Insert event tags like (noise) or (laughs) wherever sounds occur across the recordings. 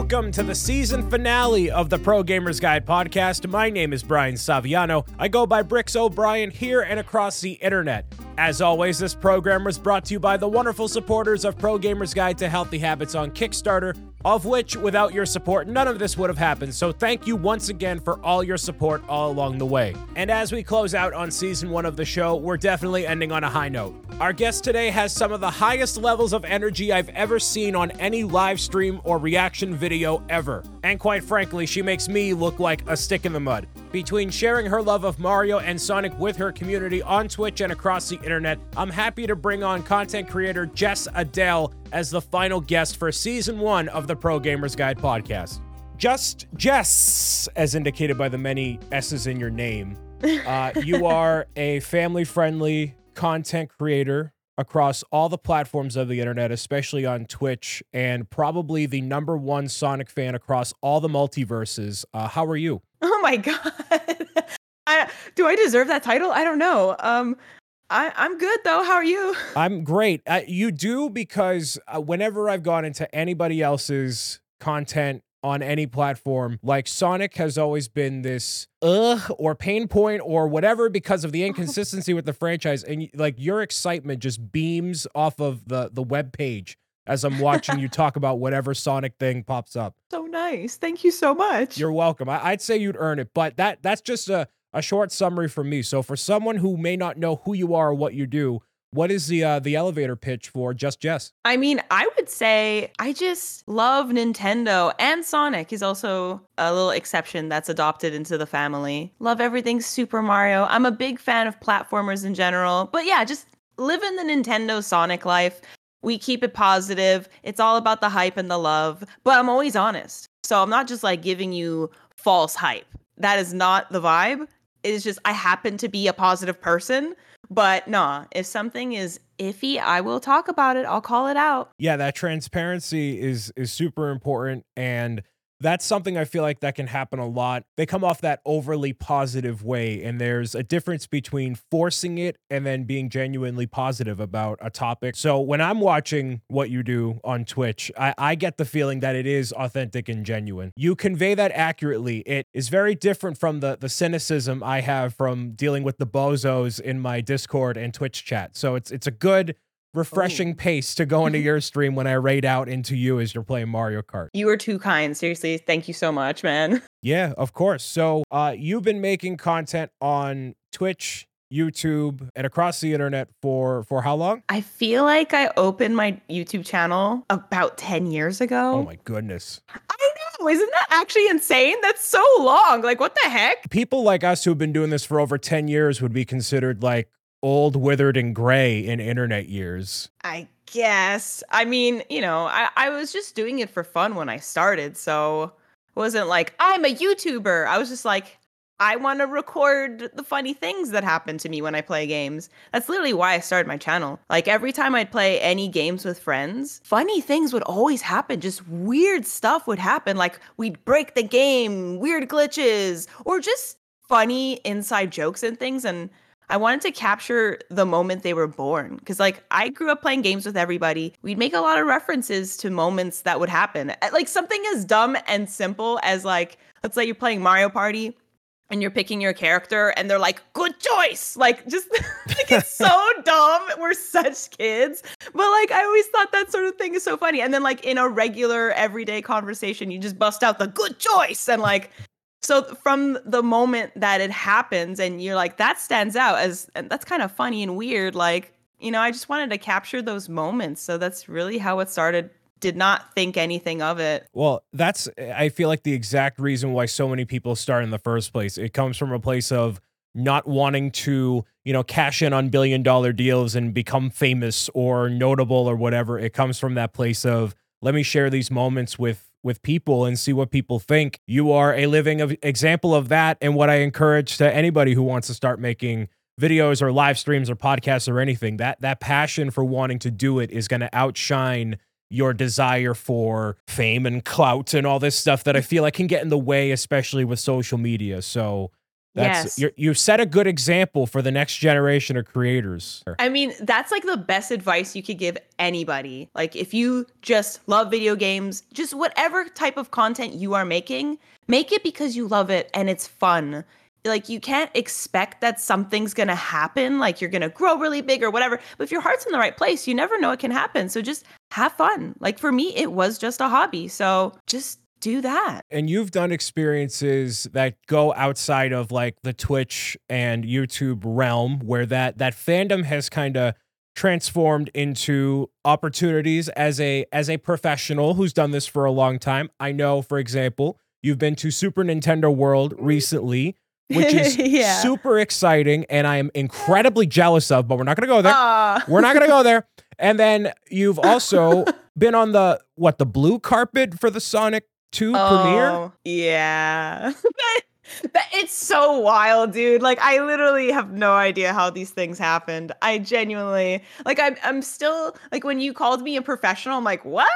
welcome to the season finale of the Pro Gamers Guide podcast. My name is Brian Saviano. I go by Bricks O'Brien here and across the internet. As always, this program was brought to you by the wonderful supporters of Pro Gamers Guide to Healthy Habits on Kickstarter, of which, without your support, none of this would have happened. So, thank you once again for all your support all along the way. And as we close out on season one of the show, we're definitely ending on a high note. Our guest today has some of the highest levels of energy I've ever seen on any live stream or reaction video ever. And quite frankly, she makes me look like a stick in the mud. Between sharing her love of Mario and Sonic with her community on Twitch and across the internet, I'm happy to bring on content creator Jess Adel as the final guest for season one of the Pro Gamers Guide podcast. Just Jess, as indicated by the many S's in your name, (laughs) uh, you are a family friendly content creator across all the platforms of the internet, especially on Twitch, and probably the number one Sonic fan across all the multiverses. Uh, how are you? (laughs) Oh my god. (laughs) I, do I deserve that title? I don't know. Um I, I'm good though. How are you? (laughs) I'm great. Uh, you do because uh, whenever I've gone into anybody else's content on any platform, like Sonic has always been this ugh or pain point or whatever because of the inconsistency with the franchise, and like your excitement just beams off of the the web page as I'm watching you talk about whatever Sonic thing pops up. So nice. Thank you so much. You're welcome. I, would say you'd earn it, but that that's just a a short summary from me. So for someone who may not know who you are or what you do, what is the uh, the elevator pitch for Just Jess? I mean, I would say I just love Nintendo and Sonic is also a little exception that's adopted into the family. Love everything Super Mario. I'm a big fan of platformers in general. But yeah, just living the Nintendo Sonic life. We keep it positive. It's all about the hype and the love, but I'm always honest. So I'm not just like giving you false hype. That is not the vibe. It is just I happen to be a positive person. But nah, if something is iffy, I will talk about it. I'll call it out. Yeah, that transparency is is super important and that's something I feel like that can happen a lot. They come off that overly positive way, and there's a difference between forcing it and then being genuinely positive about a topic. So when I'm watching what you do on Twitch, I, I get the feeling that it is authentic and genuine. You convey that accurately. It is very different from the the cynicism I have from dealing with the bozos in my Discord and Twitch chat. So it's it's a good refreshing Ooh. pace to go into your (laughs) stream when I raid out into you as you're playing Mario Kart. You are too kind. Seriously, thank you so much, man. (laughs) Yeah, of course. So, uh, you've been making content on Twitch, YouTube, and across the internet for for how long? I feel like I opened my YouTube channel about 10 years ago. Oh my goodness. I know. Isn't that actually insane? That's so long. Like what the heck? People like us who've been doing this for over 10 years would be considered like old, withered, and gray in internet years. I guess. I mean, you know, I, I was just doing it for fun when I started. So it wasn't like, I'm a YouTuber. I was just like, I want to record the funny things that happen to me when I play games. That's literally why I started my channel. Like every time I'd play any games with friends, funny things would always happen. Just weird stuff would happen. Like we'd break the game, weird glitches, or just funny inside jokes and things. And I wanted to capture the moment they were born because, like, I grew up playing games with everybody. We'd make a lot of references to moments that would happen, eh, like something as dumb and simple as, like, let's say you're playing Mario Party and you're picking your character and they're like good choice! Like just (laughs) like it's so (laughs) dumb. We're such kids. But like i always thought that sort of thing is so funny. And then like in a regular everyday conversation you just bust out the good choice! and like so from the moment that it happens and you're like that stands out as and that's kind of funny and weird like you know i just wanted to capture those moments. So that's really how it started. Did not think anything of it. Well that's i feel like the exact reason why so many people start in the first place. It comes from a place of not wanting to you know cash in on billion dollar deals and become famous or notable or whatever. It comes from that place of let me share these moments with with people and see what people think. You are a living example of that. And what I encourage to anybody who wants to start making videos or live streams or podcasts or anything, that that passion for wanting to do it is going to outshine your desire for fame and clout and all this stuff that I feel like can get in the way, especially with social media. So That's yes. you have set a good example for the next generation of creators. I mean, that's like the best advice you could give anybody. Like if you just love video games, just whatever type of content you are making, make it because you love it and it's fun. Like you can't expect that something's going to happen, like you're going to grow really big or whatever. But if your heart's in the right place, you never know it can happen. So just have fun. Like for me, it was just a hobby. So just do that. And you've done experiences that go outside of like the Twitch and YouTube realm where that that fandom has kind of transformed into opportunities as a as a professional who's done this for a long time. I know for example, you've been to Super Nintendo World recently, which is (laughs) yeah. super exciting and I am incredibly jealous of, but we're not going to go there. Uh. We're not going to go there. (laughs) And then you've also (laughs) been on the what the blue carpet for the Sonic two oh, premiere? Yeah. (laughs) it's so wild, dude. Like I literally have no idea how these things happened. I genuinely like I'm I'm still like when you called me a professional, I'm like, what?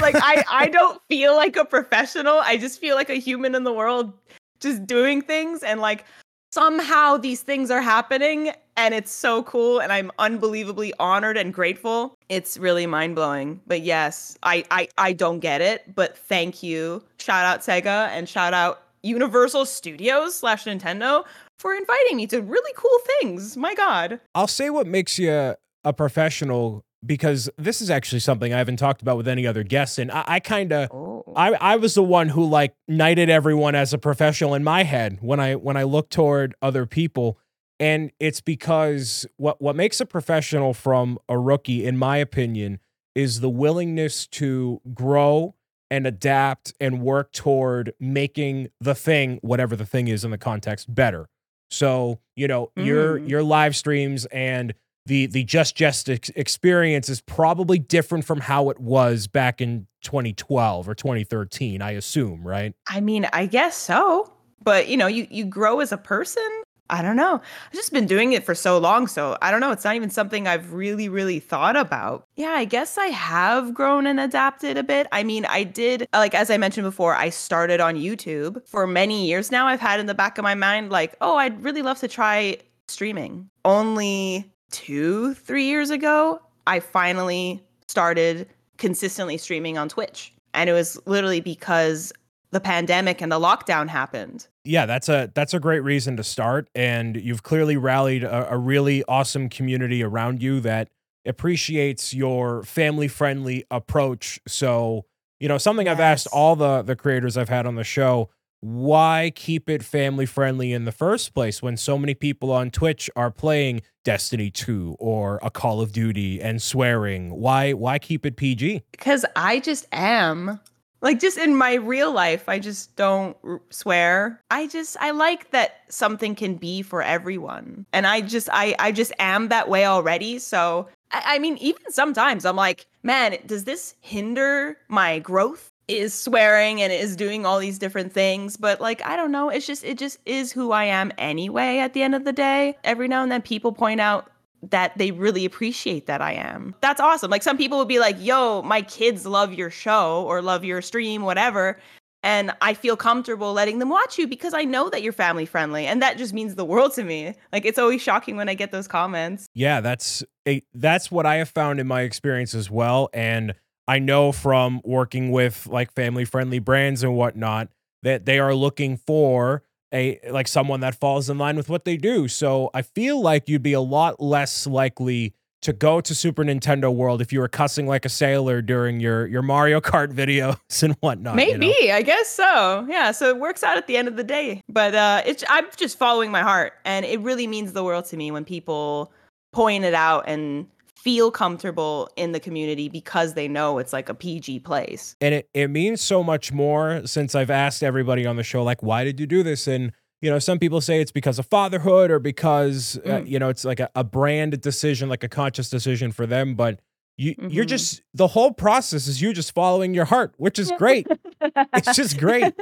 Like I I (laughs) don't feel like a professional. I just feel like a human in the world just doing things and like somehow these things are happening and it's so cool and i'm unbelievably honored and grateful it's really mind-blowing but yes I, I i don't get it but thank you shout out sega and shout out universal studios slash nintendo for inviting me to really cool things my god i'll say what makes you a professional because this is actually something I haven't talked about with any other guests. And I, I kind of, oh. I, I was the one who like knighted everyone as a professional in my head when I when I look toward other people. And it's because what what makes a professional from a rookie, in my opinion, is the willingness to grow and adapt and work toward making the thing, whatever the thing is in the context, better. So, you know, mm. your your live streams and the the just just ex- experience is probably different from how it was back in 2012 or 2013 i assume right i mean i guess so but you know you you grow as a person i don't know. I've just been doing it for so long so i don't know. It's not even something i've really really thought about. Yeah i guess i have grown and adapted a bit. I mean i did like as i mentioned before i started on youtube. For many years now i've had in the back of my mind like oh i'd really love to try streaming. Only two, three years ago, I finally started consistently streaming on Twitch. And it was literally because the pandemic and the lockdown happened. Yeah, that's a that's a great reason to start. And you've clearly rallied a, a really awesome community around you that appreciates your family friendly approach. So, you know, something yes. I've asked all the the creators I've had on the show why keep it family friendly in the first place when so many people on Twitch are playing Destiny 2 or a Call of Duty and swearing? Why why keep it PG? Cuz I just am. Like just in my real life, I just don't swear. I just I like that something can be for everyone. And I just I I just am that way already, so I, I mean even sometimes I'm like, man, does this hinder my growth? is swearing and is doing all these different things but like i don't know it's just it just is who i am anyway at the end of the day every now and then people point out that they really appreciate that i am. That's awesome. Like some people would be like yo my kids love your show or love your stream whatever. And i feel comfortable letting them watch you because i know that you're family friendly and that just means the world to me. Like it's always shocking when i get those comments. Yeah that's a, that's what i have found in my experience as well. And I know from working with like family friendly brands and whatnot that they are looking for a like someone that falls in line with what they do. So I feel like you'd be a lot less likely to go to Super Nintendo World if you were cussing like a sailor during your your Mario Kart (laughs) videos and whatnot. Maybe, you know? I guess so. Yeah, so it works out at the end of the day. But uh it's I'm just following my heart and it really means the world to me when people point it out and feel comfortable in the community because they know it's like a PG place. And it, it means so much more since I've asked everybody on the show, like, why did you do this? And, you know, some people say it's because of fatherhood or because, uh, mm. uh, you know, it's like a, a brand decision, like a conscious decision for them. But you, mm-hmm. you're just, the whole process is you just following your heart, which is great. it's (laughs) just great.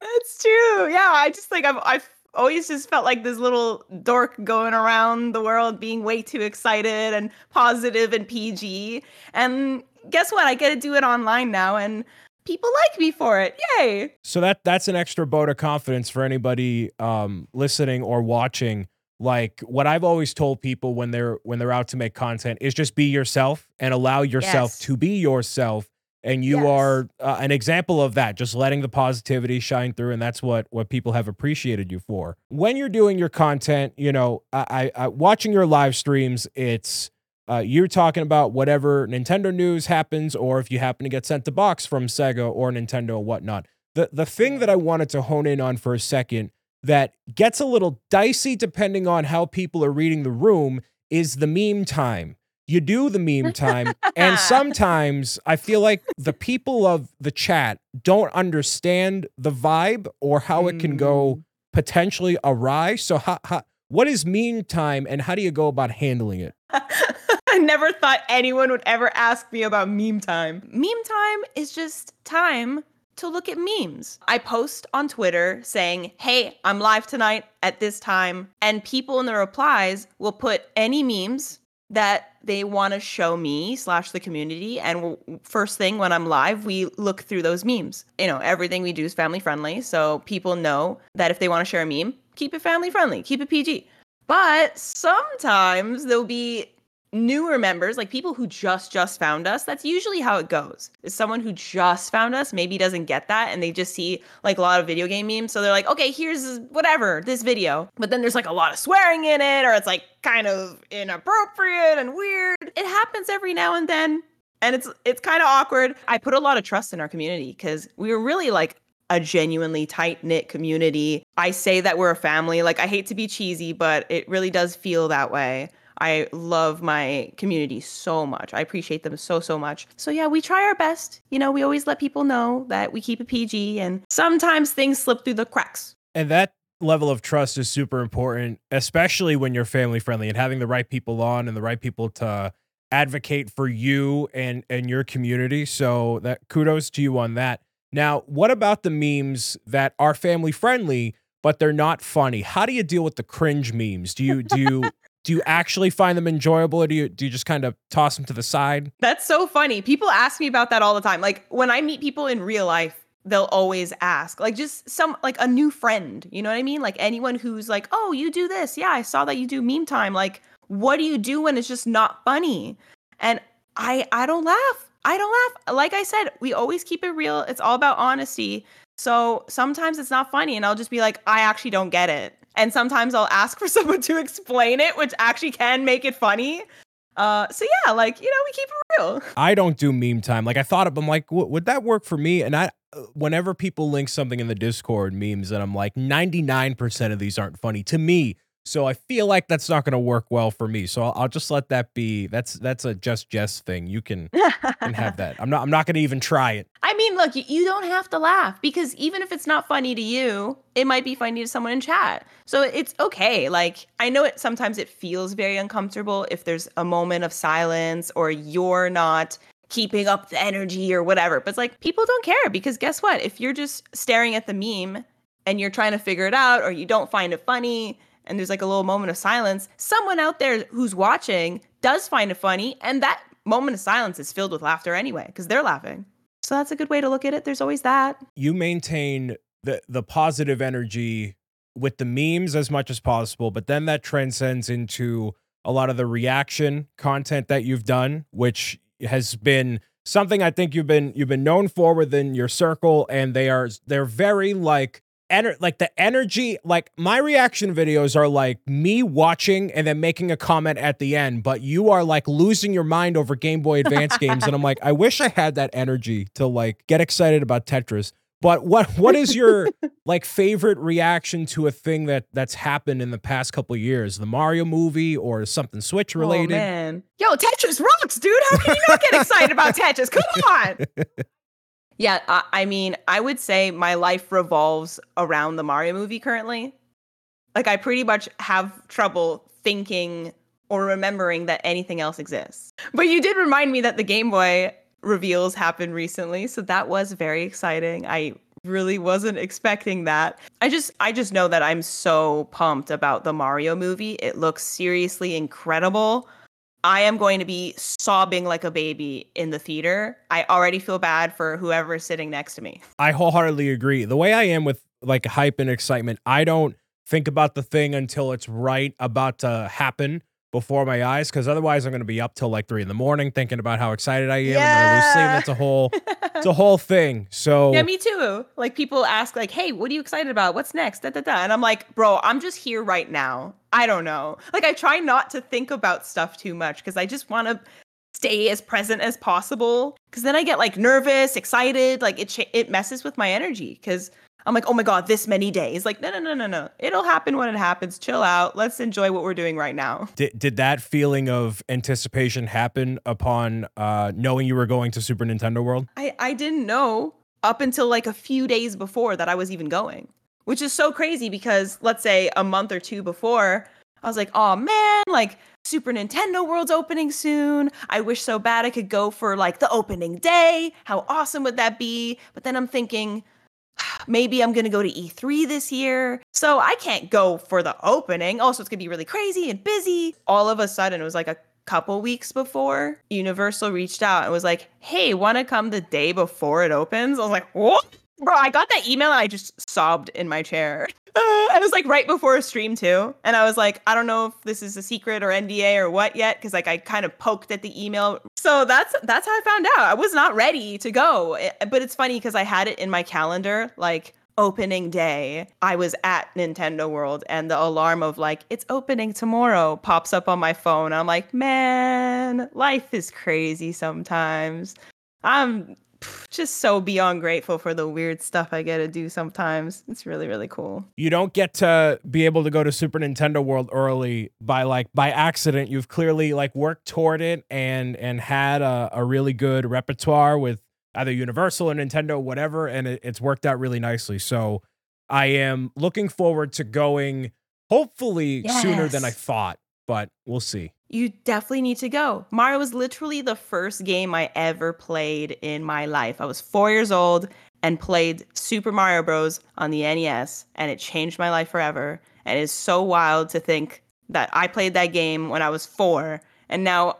That's true. Yeah. I just like, I've, I've, always just felt like this little dork going around the world being way too excited and positive and PG. And guess what? I get to do it online now and people like me for it. Yay. So that that's an extra vote of confidence for anybody um, listening or watching. Like what I've always told people when they're when they're out to make content is just be yourself and allow yourself Yes. to be yourself. And you Yes. are uh, an example of that, just letting the positivity shine through, and that's what what people have appreciated you for. When you're doing your content, you know, I, I, I watching your live streams, it's uh, you're talking about whatever Nintendo news happens, or if you happen to get sent a box from Sega or Nintendo or whatnot. The the thing that I wanted to hone in on for a second that gets a little dicey depending on how people are reading the room is the meme time. You do the meme time, and (laughs) sometimes I feel like the people of the chat don't understand the vibe or how it can go mm. potentially awry. So, how, how, what is meme time, and how do you go about handling it? (laughs) I never thought anyone would ever ask me about meme time. Meme time is just time to look at memes. I post on Twitter saying, hey, I'm live tonight at this time. And people in the replies will put any memes that they want to show me slash the community and first thing when i'm live we look through those memes. You know everything we do is family friendly so people know that if they want to share a meme keep it family friendly keep it pg but sometimes there'll be newer members, like people who just just found us. That's usually how it goes. Is someone who just found us maybe doesn't get that and they just see like a lot of video game memes. So they're like, okay, here's whatever this video, but then there's like a lot of swearing in it, or it's like kind of inappropriate and weird. It happens every now and then, and it's it's kind of awkward. I put a lot of trust in our community because we were really like a genuinely tight knit community. I say that we're a family. Like, I hate to be cheesy, but it really does feel that way. I love my community so much. I appreciate them so, so much. So, yeah, we try our best. You know, we always let people know that we keep a PG, and sometimes things slip through the cracks. And that level of trust is super important, especially when you're family friendly and having the right people on and the right people to advocate for you and and your community. So that kudos to you on that. Now, what about the memes that are family friendly but they're not funny? How do you deal with the cringe memes? Do you do you (laughs) do you actually find them enjoyable or do you do you just kind of toss them to the side? That's so funny. People ask me about that all the time. Like, when I meet people in real life, they'll always ask, like, just some, like, a new friend. You know what I mean? Like, anyone who's like, oh, you do this. Yeah, I saw that you do meme time. Like, what do you do when it's just not funny? And I, I don't laugh. I don't laugh. Like I said, we always keep it real. It's all about honesty. So sometimes it's not funny, and I'll just be like, I actually don't get it. And sometimes I'll ask for (laughs) someone to explain it, which actually can make it funny. Uh, so yeah, like you know, we keep it real. (laughs) I don't do meme time. Like I thought of, I'm like, "W- would that work for me? And I, uh, whenever people link something in the Discord memes, and I'm like, 99% of these aren't funny to me. So I feel like that's not going to work well for me. So I'll, I'll just let that be. That's that's a just Jess thing. You can (laughs) can have that. I'm not I'm not going to even try it. I mean, look, you don't have to laugh because even if it's not funny to you, it might be funny to someone in chat. So it's okay. Like, I know it sometimes it feels very uncomfortable if there's a moment of silence or you're not keeping up the energy or whatever. But it's like people don't care because guess what? If you're just staring at the meme and you're trying to figure it out or you don't find it funny and there's like a little moment of silence, someone out there who's watching does find it funny and that moment of silence is filled with laughter anyway because they're laughing. So that's a good way to look at it. There's always that. You maintain the the positive energy with the memes as much as possible, but then that transcends into a lot of the reaction content that you've done, which has been something I think you've been you've been known for within your circle, and they are they're very like ener- like the energy like my reaction videos are like me watching and then making a comment at the end but you are like losing your mind over game boy advance (laughs) games and i'm like i wish i had that energy to like get excited about tetris but what what is your (laughs) like favorite reaction to a thing that that's happened in the past couple of years the mario movie or something switch Oh related man. Yo, Tetris rocks, dude. How can you not get excited about (laughs) Tetris? Come on. Yeah, I, I mean, I would say my life revolves around the Mario movie currently. Like, I pretty much have trouble thinking or remembering that anything else exists. But you did remind me that the Game Boy reveals happened recently, so that was very exciting. I really wasn't expecting that. I just I just know that I'm so pumped about the Mario movie. It looks seriously incredible. I am going to be sobbing like a baby in the theater. I already feel bad for whoever is sitting next to me. I wholeheartedly agree. The way I am with like hype and excitement, I don't think about the thing until it's right about to happen before my eyes because otherwise I'm going to be up till like three in the morning thinking about how excited I am yeah. and then I lose sleep. That's a whole, it's a (laughs) whole thing. So yeah, me too. Like people ask like, "Hey, what are you excited about? What's next?" Da, da, da. And I'm like, "Bro, I'm just here right now. I don't know." Like I try not to think about stuff too much because I just want to stay as present as possible because then I get like nervous, excited, like it ch- it messes with my energy because I'm like, oh my God, this many days. Like, no, no, no, no, no. It'll happen when it happens. Chill out. Let's enjoy what we're doing right now. Did, did that feeling of anticipation happen upon uh, knowing you were going to Super Nintendo World? I, I didn't know up until like a few days before that I was even going, which is so crazy because let's say a month or two before, I was like, oh man, like Super Nintendo World's opening soon. I wish so bad I could go for like the opening day. How awesome would that be? But then I'm thinking, maybe I'm going to go to E3 this year. So I can't go for the opening. Also, it's going to be really crazy and busy. All of a sudden, it was like a couple weeks before Universal reached out and was like, hey, want to come the day before it opens? I was like, what? Bro, I got that email and I just sobbed in my chair. (laughs) Uh, and it was like right before a stream too. And I was like, I don't know if this is a secret or NDA or what yet, because like I kind of poked at the email. So that's that's how I found out. I was not ready to go. It, but it's funny because I had it in my calendar, like opening day, I was at Nintendo World and the alarm of like, it's opening tomorrow pops up on my phone. I'm like, man, life is crazy sometimes. I'm just so beyond grateful for the weird stuff I get to do sometimes. It's really, really cool. You don't get to be able to go to Super Nintendo World early by like by accident. You've clearly like worked toward it and and had a, a really good repertoire with either Universal or Nintendo, whatever, and it, it's worked out really nicely. So I am looking forward to going hopefully yes. sooner than I thought, but we'll see you definitely need to go. Mario was literally the first game I ever played in my life. I was four years old and played Super Mario Bros. on the NES, and it changed my life forever. And it's so wild to think that I played that game when I was four, and now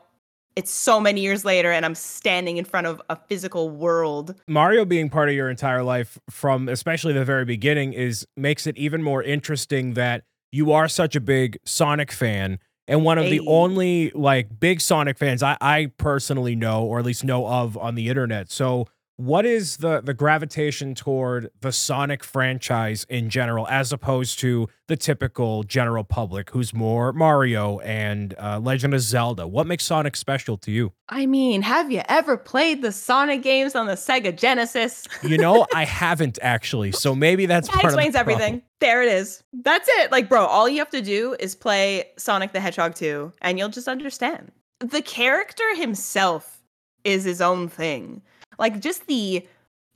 it's so many years later, and I'm standing in front of a physical world. Mario being part of your entire life from especially the very beginning is makes it even more interesting that you are such a big Sonic fan and one of hey. the only like big Sonic fans I, I personally know, or at least know of on the internet. So what is the the gravitation toward the Sonic franchise in general, as opposed to the typical general public who's more Mario and uh, Legend of Zelda? What makes Sonic special to you? I mean, have you ever played the Sonic games on the Sega Genesis? you know, (laughs) I haven't actually. So maybe that's that explains everything. There it is. That's it. Like, bro, all you have to do is play Sonic the Hedgehog 2, and you'll just understand. The character himself is his own thing like just the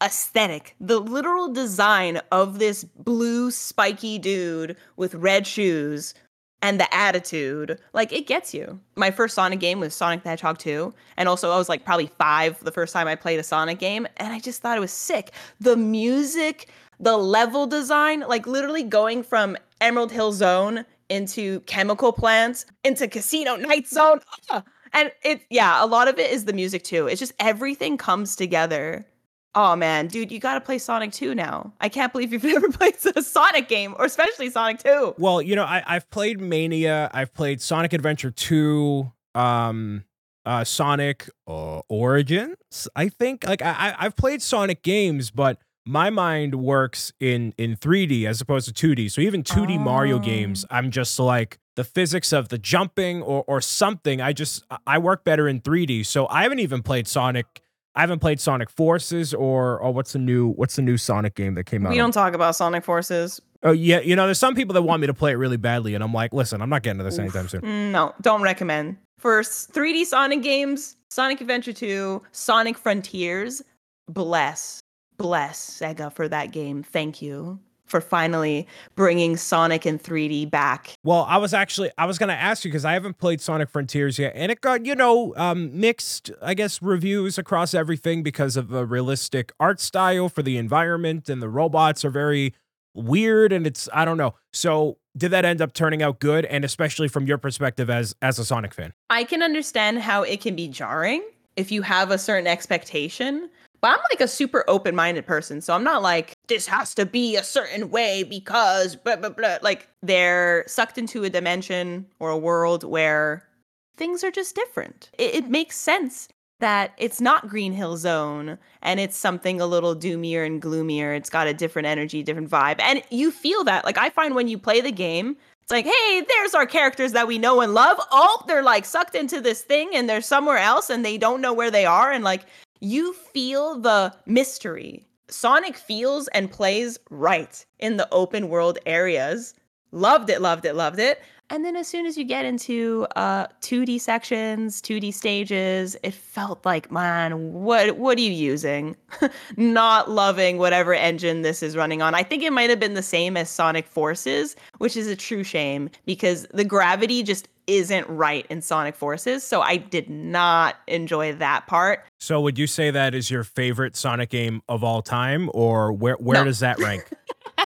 aesthetic, the literal design of this blue spiky dude with red shoes and the attitude, like it gets you. My first Sonic game was Sonic the Hedgehog 2. And also, I was like probably five the first time I played a Sonic game. And I just thought it was sick. The music, the level design, like literally going from Emerald Hill Zone into Chemical Plants into Casino Night Zone. Ah! And it yeah a lot of it is the music too. It's just everything comes together. Oh man. Dude you gotta play sonic 2 now. I can't believe you've (laughs) never played a sonic game or especially sonic 2 well you know I, i've played mania. I've played sonic adventure 2 um uh sonic uh, origins i think. Like I, i've played sonic games but my mind works in in 3d as opposed to 2d so even 2d oh. mario games i'm just like the physics of the jumping or or something. I just I work better in 3D. So I haven't even played Sonic. I haven't played Sonic Forces or or what's the new what's the new Sonic game that came out? We don't talk about Sonic Forces. Oh yeah, you know, there's some people that want me to play it really badly, and I'm like, listen, I'm not getting to this anytime soon. No, don't recommend. For 3D Sonic games, Sonic Adventure 2, Sonic Frontiers, bless, bless Sega for that game. Thank you for finally bringing Sonic in 3D back. Well, I was actually I was going to ask you because I haven't played Sonic Frontiers yet, and it got you know um, mixed, I guess, reviews across everything because of a realistic art style for the environment, and the robots are very weird, and it's I don't know. So did that end up turning out good? And especially from your perspective as as a Sonic fan, I can understand how it can be jarring if you have a certain expectation. But I'm like a super open minded person. So I'm not like, this has to be a certain way because blah, blah, blah. Like they're sucked into a dimension or a world where things are just different. It, it makes sense that it's not Green Hill Zone and it's something a little doomier and gloomier. It's got a different energy, different vibe. And you feel that. Like I find when you play the game, it's like, hey, there's our characters that we know and love. Oh, they're like sucked into this thing and they're somewhere else and they don't know where they are. And like you feel the mystery. Sonic feels and plays right in the open world areas. Loved it, loved it, loved it. And then as soon as you get into uh 2D sections, 2D stages, it felt like, man, what what are you using? (laughs) Not loving whatever engine this is running on. I think it might have been the same as Sonic Forces, which is a true shame because the gravity just isn't right in Sonic Forces. So I did not enjoy that part. So would you say that is your favorite Sonic game of all time, or where where No. does that rank? (laughs)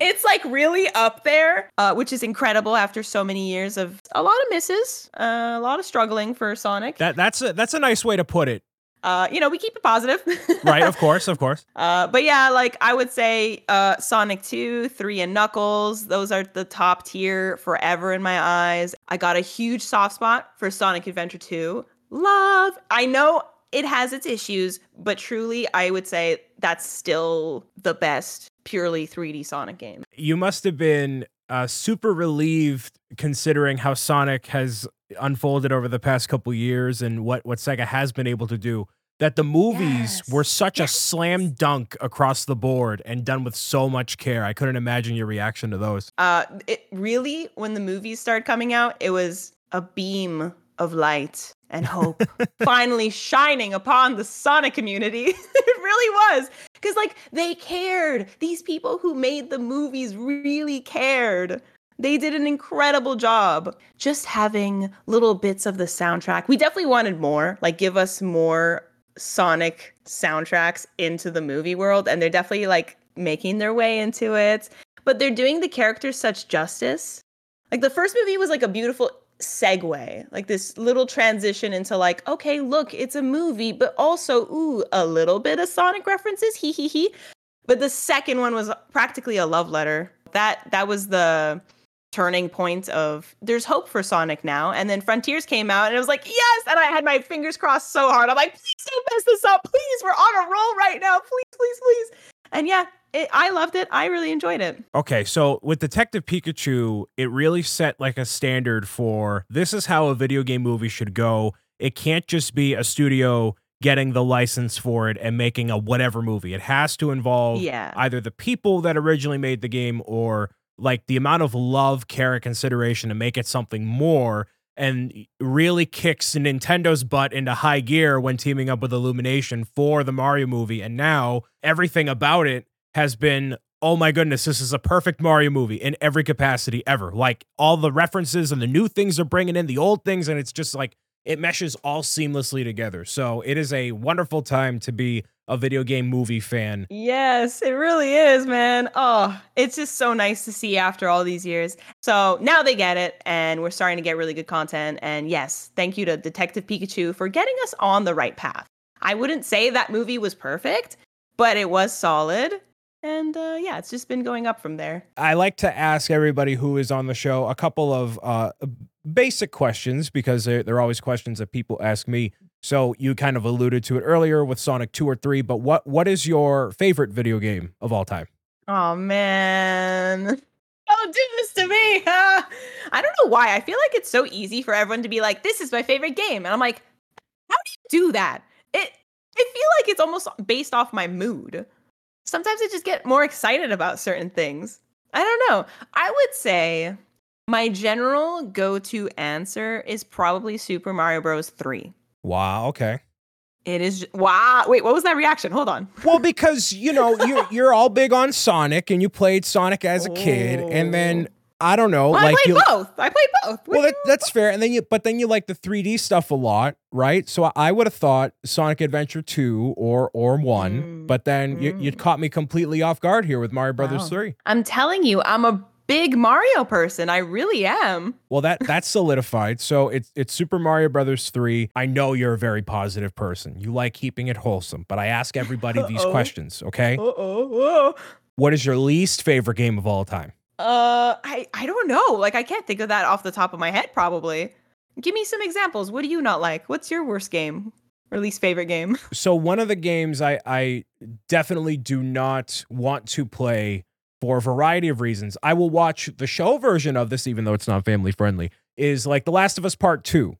It's like really up there, uh, which is incredible after so many years of a lot of misses, uh, a lot of struggling for Sonic. that that's a that's a nice way to put it. uh, you know, we keep it positive. (laughs) Right, of course, of course. Uh, but yeah, like I would say uh, Sonic 2, 3, and Knuckles, those are the top tier forever in my eyes. I got a huge soft spot for Sonic Adventure 2. Love. I know it has its issues, but truly, I would say that's still the best purely 3D Sonic game. You must have been uh, super relieved considering how Sonic has unfolded over the past couple years and what what Sega has been able to do. That the movies Yes. were such a slam dunk across the board and done with so much care. I couldn't imagine your reaction to those. Uh, it really, when the movies started coming out, it was a beam of light and hope (laughs) finally shining upon the Sonic community. (laughs) it really was. Because, like, they cared. These people who made the movies really cared. They did an incredible job just having little bits of the soundtrack. We definitely wanted more, like, give us more Sonic soundtracks into the movie world. And they're definitely, like, making their way into it but they're doing the characters such justice. Like the first movie was like a beautiful segue, like this little transition into like, okay, look, it's a movie, but also ooh, a little bit of Sonic references, hee hee hee. But the second one was practically a love letter. That that was the turning point of there's hope for Sonic now. And then Frontiers came out and it was like, yes, and I had my fingers crossed so hard. I'm like, please don't mess this up. Please, we're on a roll right now. Please, please, please. And yeah, it, I loved it. I really enjoyed it. Okay, so with Detective Pikachu, it really set like a standard for this is how a video game movie should go. It can't just be a studio getting the license for it and making a whatever movie. It has to involve Yeah. either the people that originally made the game or like the amount of love, care, and consideration to make it something more and really kicks Nintendo's butt into high gear when teaming up with Illumination for the Mario movie. And now everything about it has been, oh my goodness, this is a perfect Mario movie in every capacity ever. Like all the references and the new things are bringing in the old things, and it's just like it meshes all seamlessly together. So it is a wonderful time to be a video game movie fan. Yes, it really is, man. Oh, it's just so nice to see after all these years. So now they get it, and we're starting to get really good content. And yes, thank you to Detective Pikachu for getting us on the right path. I wouldn't say that movie was perfect, but it was solid. And uh, yeah, it's just been going up from there. I like to ask everybody who is on the show a couple of uh, basic questions because they're, they're always questions that people ask me. So you kind of alluded to it earlier with Sonic 2 or 3, but what what is your favorite video game of all time? Oh man. Don't do this to me. (laughs) I don't know why. I feel like it's so easy for everyone to be like, this is my favorite game. And I'm like, how do you do that? It I feel like it's almost based off my mood. Sometimes I just get more excited about certain things. I don't know. I would say my general go-to answer is probably Super Mario Bros. 3. Wow, okay. It is wow. Wait, what was that reaction? Hold on. Well, because you know you're you're all big on Sonic, and you played Sonic as a kid, and then oh. I don't know, Well, like I played you. both. I played both. Well, that, that's fair, and then you, but then you like the 3D stuff a lot, right? So I- I would have thought Sonic Adventure 2 or or one, Mm, but then you you mm. caught me completely off guard here with Mario Brothers Wow. 3. I'm telling you, I'm a big Mario person. I really am. Well, that that's solidified. So it's it's Super Mario Brothers 3. I know you're a very positive person. You like keeping it wholesome, but I ask everybody these Uh-oh. questions, okay? Uh-oh. What is your least favorite game of all time? Uh, I I don't know. Like I can't think of that off the top of my head. Probably. Give me some examples. What do you not like? What's your worst game or least favorite game? (laughs) So one of the games I I definitely do not want to play for a variety of reasons. I will watch the show version of this even though it's not family friendly. Is like The Last of Us Part 2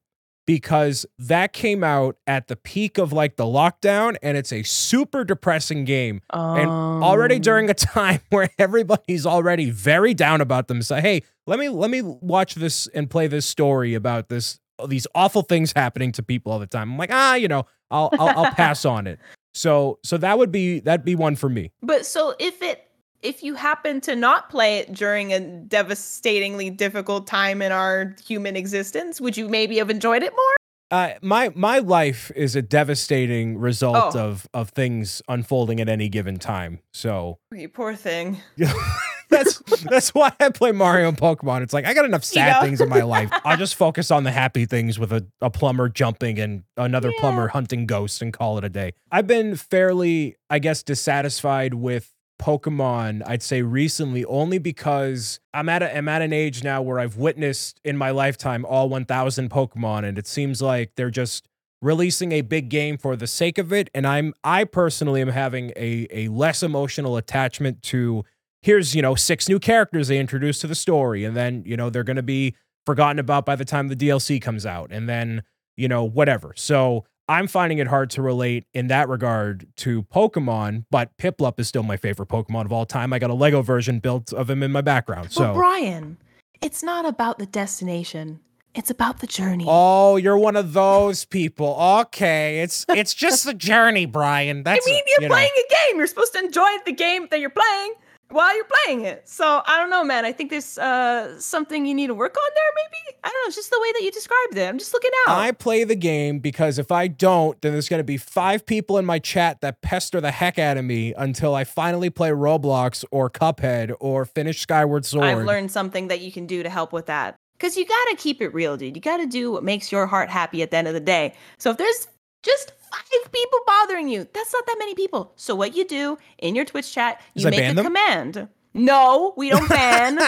because that came out at the peak of like the lockdown and it's a super depressing game. And already Um, during a (laughs) time where everybody's already very down about them say hey let me let me watch this and play this story about this these awful things happening to people all the time. I'm like ah you know i'll i'll, I'll pass on it. So so that would be that'd be one for me. But so if it if you happen to not play it during a devastatingly difficult time in our human existence, would you maybe have enjoyed it more? uh, my my life is a devastating result Oh. of of things unfolding at any given time so You poor thing. (laughs) that's that's why I play Mario and Pokemon. It's like I got enough sad know? things in my (laughs) life. I'll just focus on the happy things with a, a plumber jumping and another Yeah. plumber hunting ghosts and call it a day. I've been fairly, I guess, dissatisfied with Pokemon, I'd say recently, only because I'm at a, I'm at an age now where I've witnessed in my lifetime all 1,000 Pokemon, and it seems like they're just releasing a big game for the sake of it. And I'm I personally am having a a less emotional attachment to here's you know six new characters they introduced to the story and then you know they're going to be forgotten about by the time the DLC comes out and then you know whatever so I'm finding it hard to relate in that regard to Pokemon but Piplup is still my favorite Pokemon of all time I got a Lego version built of him in my background so Brian, it's not about the destination. It's about the journey. Oh, you're one of those people. Okay, it's it's just the (laughs) journey, Brian. I That's mean, you're you know. playing a game. You're supposed to enjoy the game that you're playing while you're playing it. So I don't know, man. I think there's uh, something you need to work on there. Maybe I don't know. It's just the way that you described it. I'm just looking out. I play the game because if I don't, then there's going to be five people in my chat that pester the heck out of me until I finally play Roblox or Cuphead or finish Skyward Sword. I've learned something that you can do to help with that. Because you got to keep it real, dude. You got to do what makes your heart happy at the end of the day. So if there's just five people bothering you, that's not that many people. So what you do in your Twitch chat, you make a them? command. No, we don't ban.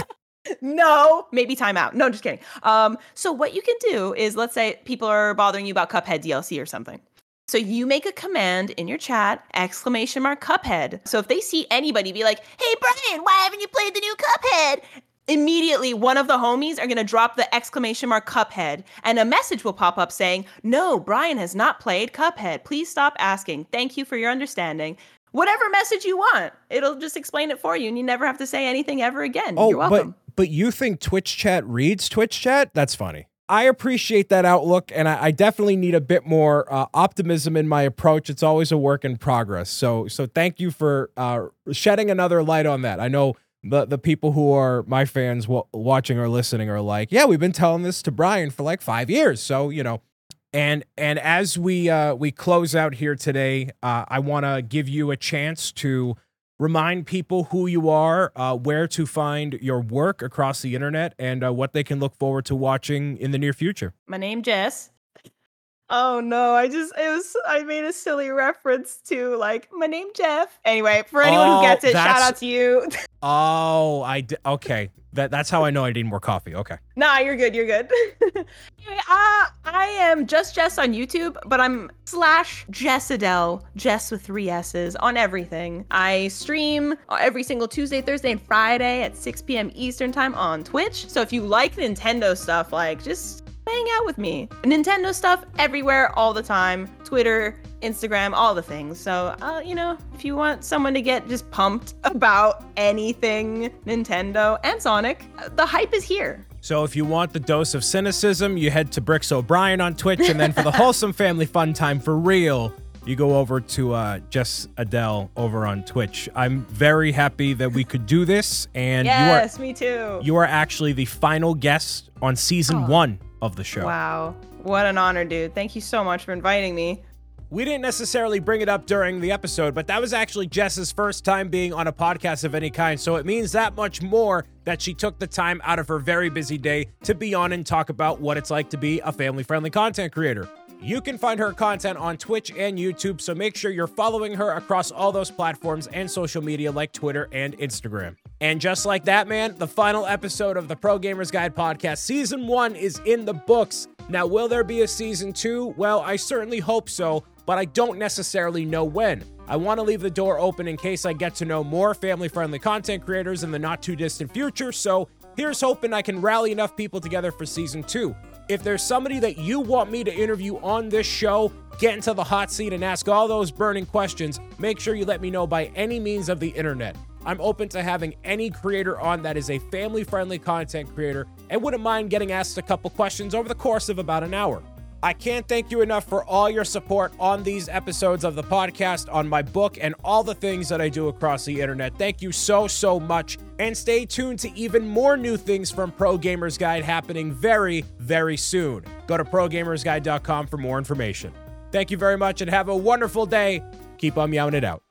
(laughs) no, maybe timeout. No, just kidding. Um, so what you can do is let's say people are bothering you about Cuphead DLC or something. So you make a command in your chat, exclamation mark Cuphead. So if they see anybody be like, hey Brian, why haven't you played the new Cuphead? Immediately, one of the homies are gonna drop the exclamation mark Cuphead, and a message will pop up saying, No, Brian has not played Cuphead. Please stop asking. Thank you for your understanding. Whatever message you want, it'll just explain it for you, and you never have to say anything ever again. oh, You're welcome. but but you think Twitch chat reads Twitch chat? That's funny. I appreciate that outlook, and I, I definitely need a bit more uh, optimism in my approach. It's always a work in progress. So so thank you for uh, shedding another light on that. I know the the people who are my fans w- watching or listening are like, yeah, we've been telling this to Brian for like five years. So you know, and and as we uh, we close out here today, uh, I want to give you a chance to remind people who you are, uh, where to find your work across the internet, and uh, what they can look forward to watching in the near future. My name Jess. Oh no, I just it was I made a silly reference to like my name Jeff. Anyway, for anyone Oh, who gets it, shout out to you. (laughs) Oh, I d- okay. That that's how I know I need more coffee. Okay. nah, you're good, you're good. (laughs) anyway, uh, I am just Jess on YouTube, but I'm slash Jess Adel, Jess with three S's on everything. I stream every single Tuesday, Thursday, and Friday at 6 p.m. Eastern time on Twitch. So if you like Nintendo stuff, like just hang out with me. Nintendo stuff everywhere, all the time. Twitter, Instagram, all the things. So, uh, you know, if you want someone to get just pumped (laughs) about anything Nintendo and Sonic, the hype is here. So if you want the dose of cynicism, you head to Bricks O'Brien on Twitch, and then for the (laughs) wholesome family fun time for real, you go over to uh, Jess Adel over on Twitch. I'm very happy that we could do this, and yes, me too. you are you are actually the final guest on season Oh. one of the show. Wow. What an honor, dude. Thank you so much for inviting me. We didn't necessarily bring it up during the episode, but that was actually Jess's first time being on a podcast of any kind, so it means that much more that she took the time out of her very busy day to be on and talk about what it's like to be a family friendly content creator. You can find her content on Twitch and YouTube, so make sure you're following her across all those platforms and social media like Twitter and Instagram. And just like that, man, the final episode of the Pro Gamers Guide podcast, season one, is in the books. Now, will there be a season two? Well, I certainly hope so, but I don't necessarily know when. I want to leave the door open in case I get to know more family friendly content creators in the not too distant future, so here's hoping I can rally enough people together for season two. If there's somebody that you want me to interview on this show, get into the hot seat and ask all those burning questions, make sure you let me know by any means of the internet. I'm open to having any creator on that is a family friendly content creator and wouldn't mind getting asked a couple questions over the course of about an hour. I can't thank you enough for all your support on these episodes of the podcast, on my book, and all the things that I do across the internet. Thank you so, so much. And stay tuned to even more new things from Pro Gamers Guide happening very, very soon. Go to ProGamersGuide.com for more information. Thank you very much and have a wonderful day. Keep on meowing it out.